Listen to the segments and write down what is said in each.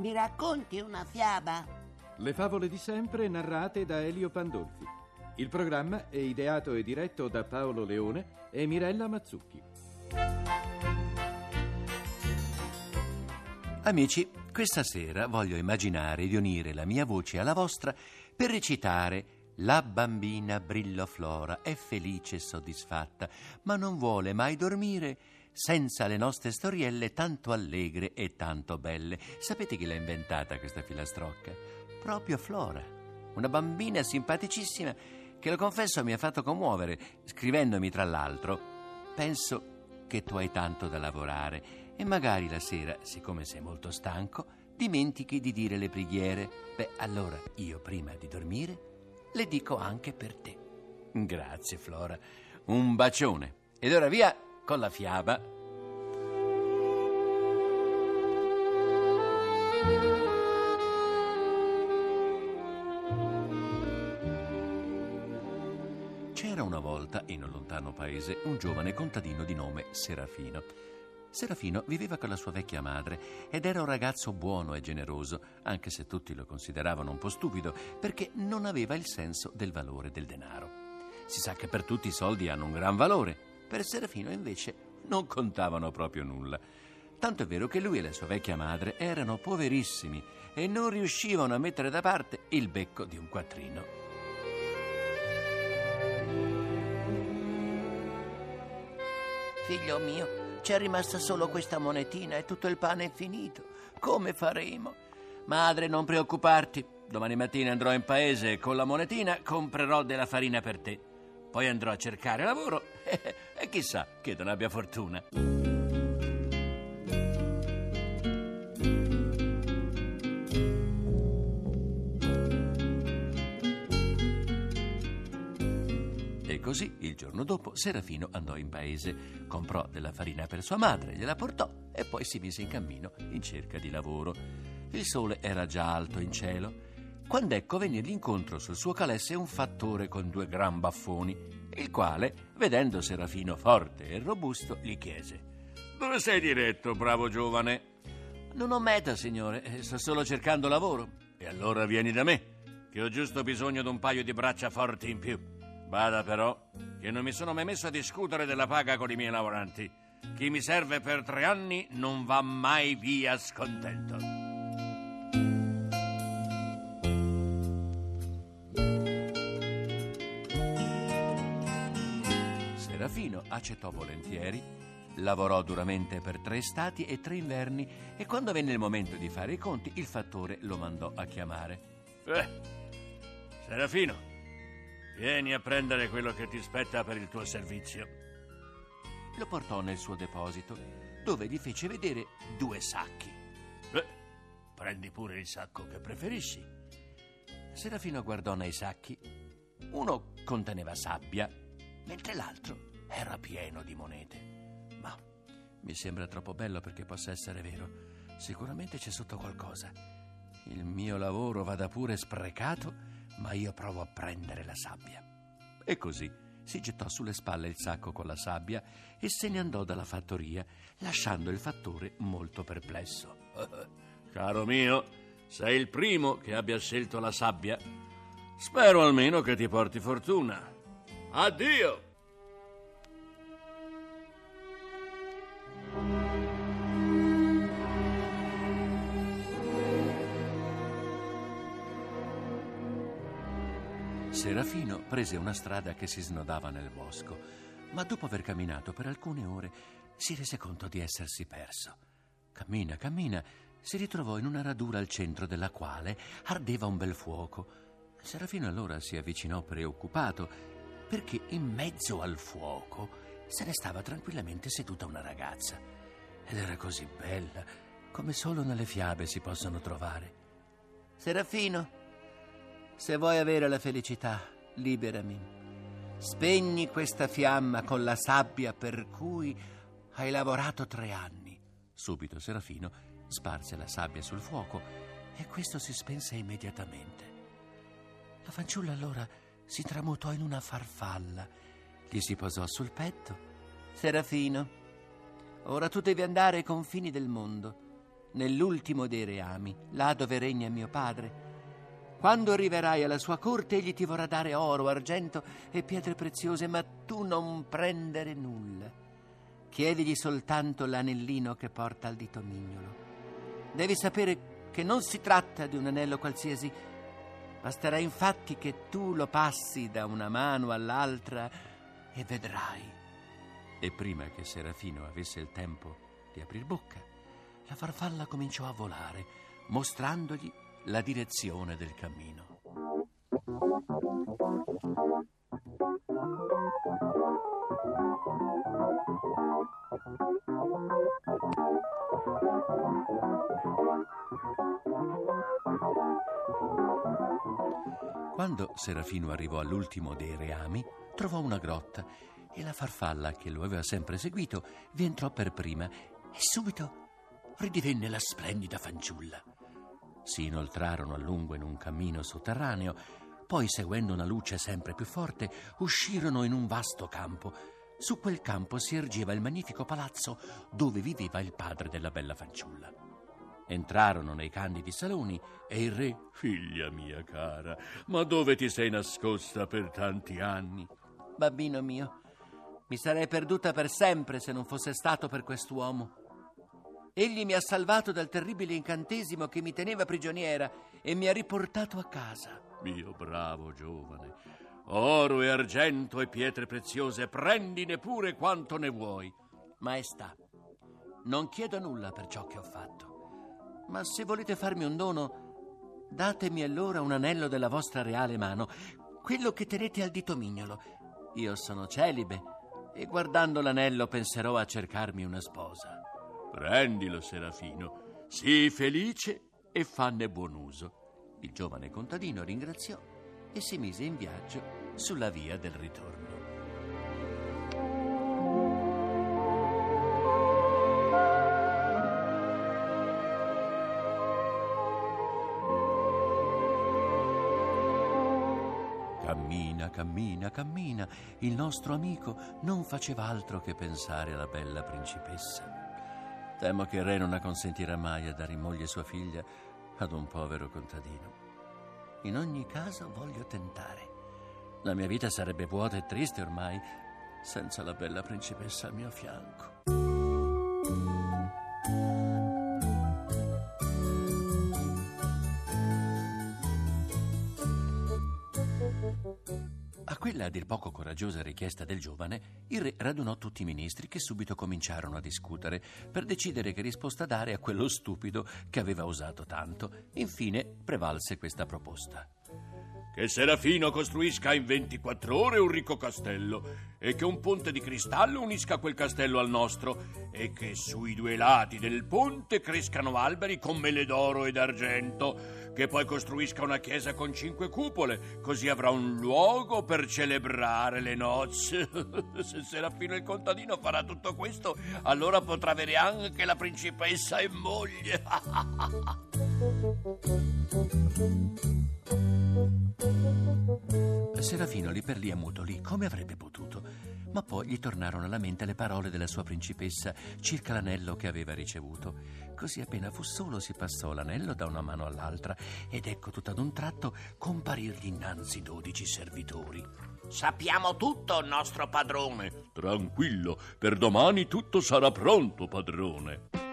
mi racconti una fiaba? Le favole di sempre narrate da Elio Pandolfi. Il programma è ideato e diretto da Paolo Leone e Mirella Mazzucchi. Amici, questa sera voglio immaginare di unire la mia voce alla vostra per recitare La bambina brilloflora è felice e soddisfatta, ma non vuole mai dormire senza le nostre storielle tanto allegre e tanto belle. Sapete chi l'ha inventata questa filastrocca? Proprio Flora, una bambina simpaticissima che lo confesso mi ha fatto commuovere, scrivendomi tra l'altro: Penso che tu hai tanto da lavorare e magari la sera, siccome sei molto stanco, dimentichi di dire le preghiere. Beh, allora io prima di dormire le dico anche per te. Grazie, Flora. Un bacione. Ed ora via con la fiaba. C'era una volta, in un lontano paese, un giovane contadino di nome Serafino. Serafino viveva con la sua vecchia madre ed era un ragazzo buono e generoso, anche se tutti lo consideravano un po' stupido, perché non aveva il senso del valore del denaro. Si sa che per tutti i soldi hanno un gran valore, per Serafino invece non contavano proprio nulla. Tanto è vero che lui e la sua vecchia madre erano poverissimi e non riuscivano a mettere da parte il becco di un quattrino. Figlio mio, c'è rimasta solo questa monetina e tutto il pane è finito. Come faremo? Madre, non preoccuparti. Domani mattina andrò in paese e con la monetina comprerò della farina per te. Poi andrò a cercare lavoro e chissà che non abbia fortuna. E così, il giorno dopo, Serafino andò in paese, comprò della farina per sua madre, gliela portò e poi si mise in cammino in cerca di lavoro. Il sole era già alto in cielo, quando ecco venire incontro sul suo calesse un fattore con due gran baffoni, il quale, vedendo Serafino forte e robusto, gli chiese: Dove sei diretto, bravo giovane? Non ho meta, signore, eh, sto solo cercando lavoro. E allora vieni da me, che ho giusto bisogno di un paio di braccia forti in più. Bada però, che non mi sono mai messo a discutere della paga con i miei lavoranti. Chi mi serve per tre anni non va mai via scontento. Serafino accettò volentieri, lavorò duramente per tre estati e tre inverni e quando venne il momento di fare i conti il fattore lo mandò a chiamare. Eh, Serafino, vieni a prendere quello che ti spetta per il tuo servizio. Lo portò nel suo deposito, dove gli fece vedere due sacchi. Beh, prendi pure il sacco che preferisci. Serafino guardò nei sacchi. Uno conteneva sabbia, mentre l'altro era pieno di monete. Ma mi sembra troppo bello perché possa essere vero. Sicuramente c'è sotto qualcosa. Il mio lavoro vada pure sprecato, ma io provo a prendere la sabbia. E così si gettò sulle spalle il sacco con la sabbia e se ne andò dalla fattoria, lasciando il fattore molto perplesso. Caro mio, sei il primo che abbia scelto la sabbia. Spero almeno che ti porti fortuna. Addio! Serafino prese una strada che si snodava nel bosco, ma dopo aver camminato per alcune ore si rese conto di essersi perso. Cammina, cammina, si ritrovò in una radura al centro della quale ardeva un bel fuoco. Serafino allora si avvicinò preoccupato, perché in mezzo al fuoco se ne stava tranquillamente seduta una ragazza. Ed era così bella, come solo nelle fiabe si possono trovare. Serafino, se vuoi avere la felicità, liberami. Spegni questa fiamma con la sabbia per cui hai lavorato tre anni. Subito Serafino sparse la sabbia sul fuoco e questo si spense immediatamente. La fanciulla allora si tramutò in una farfalla, gli si posò sul petto. Serafino, ora tu devi andare ai confini del mondo nell'ultimo dei reami, là dove regna mio padre. Quando arriverai alla sua corte, egli ti vorrà dare oro, argento e pietre preziose, ma tu non prendere nulla. Chiedigli soltanto l'anellino che porta al dito mignolo. Devi sapere che non si tratta di un anello qualsiasi. Basterà infatti che tu lo passi da una mano all'altra e vedrai. E prima che Serafino avesse il tempo di aprir bocca, la farfalla cominciò a volare, mostrandogli la direzione del cammino. Quando Serafino arrivò all'ultimo dei reami, trovò una grotta e la farfalla, che lo aveva sempre seguito, vi entrò per prima e subito ridivenne la splendida fanciulla. Si inoltrarono a lungo in un cammino sotterraneo, poi, seguendo una luce sempre più forte, uscirono in un vasto campo. Su quel campo si ergeva il magnifico palazzo dove viveva il padre della bella fanciulla. Entrarono nei candidi saloni e il re, figlia mia cara, ma dove ti sei nascosta per tanti anni? Babbino mio, mi sarei perduta per sempre se non fosse stato per quest'uomo. Egli mi ha salvato dal terribile incantesimo che mi teneva prigioniera e mi ha riportato a casa. Mio bravo giovane, oro e argento e pietre preziose, prendine pure quanto ne vuoi. Maestà, non chiedo nulla per ciò che ho fatto. Ma se volete farmi un dono, datemi allora un anello della vostra reale mano, quello che tenete al dito mignolo. Io sono celibe e guardando l'anello penserò a cercarmi una sposa. Prendilo, Serafino, sii felice e fanne buon uso. Il giovane contadino ringraziò e si mise in viaggio sulla via del ritorno. Cammina, cammina, cammina. Il nostro amico non faceva altro che pensare alla bella principessa. Temo che il re non consentirà mai a dare in moglie sua figlia ad un povero contadino. In ogni caso voglio tentare. La mia vita sarebbe vuota e triste ormai senza la bella principessa al mio fianco. Quella a dir poco coraggiosa richiesta del giovane, il re radunò tutti i ministri che subito cominciarono a discutere per decidere che risposta dare a quello stupido che aveva osato tanto. Infine prevalse questa proposta. Che Serafino costruisca in 24 ore un ricco castello e che un ponte di cristallo unisca quel castello al nostro e che sui due lati del ponte crescano alberi con mele d'oro ed argento che poi costruisca una chiesa con cinque cupole, così avrà un luogo per celebrare le nozze. Se Serafino il contadino farà tutto questo, allora potrà avere anche la principessa e moglie. Serafino lì per lì ammutolì come avrebbe potuto, ma poi gli tornarono alla mente le parole della sua principessa circa l'anello che aveva ricevuto. Così appena fu solo si passò l'anello da una mano all'altra ed ecco tutto ad un tratto comparirgli innanzi dodici servitori. Sappiamo tutto, nostro padrone. Tranquillo, per domani tutto sarà pronto, padrone.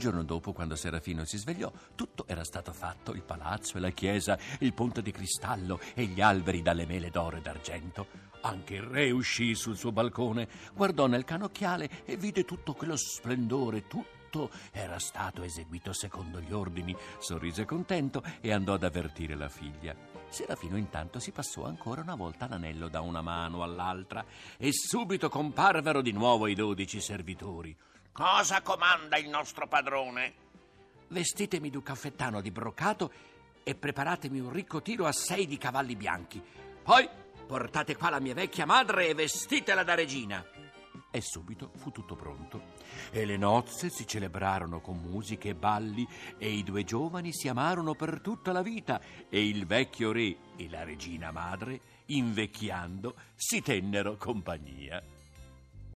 Giorno dopo, quando Serafino si svegliò, tutto era stato fatto: il palazzo e la chiesa, il ponte di cristallo e gli alberi dalle mele d'oro e d'argento. Anche il re uscì sul suo balcone, guardò nel canocchiale e vide tutto quello splendore, tutto era stato eseguito secondo gli ordini, sorrise contento e andò ad avvertire la figlia. Serafino intanto si passò ancora una volta l'anello da una mano all'altra e subito comparvero di nuovo i dodici servitori. Cosa comanda il nostro padrone? Vestitemi d'un caffettano di broccato e preparatemi un ricco tiro a sei di cavalli bianchi. Poi portate qua la mia vecchia madre e vestitela da regina. E subito fu tutto pronto. E le nozze si celebrarono con musiche e balli, e i due giovani si amarono per tutta la vita, e il vecchio re e la regina madre, invecchiando, si tennero compagnia.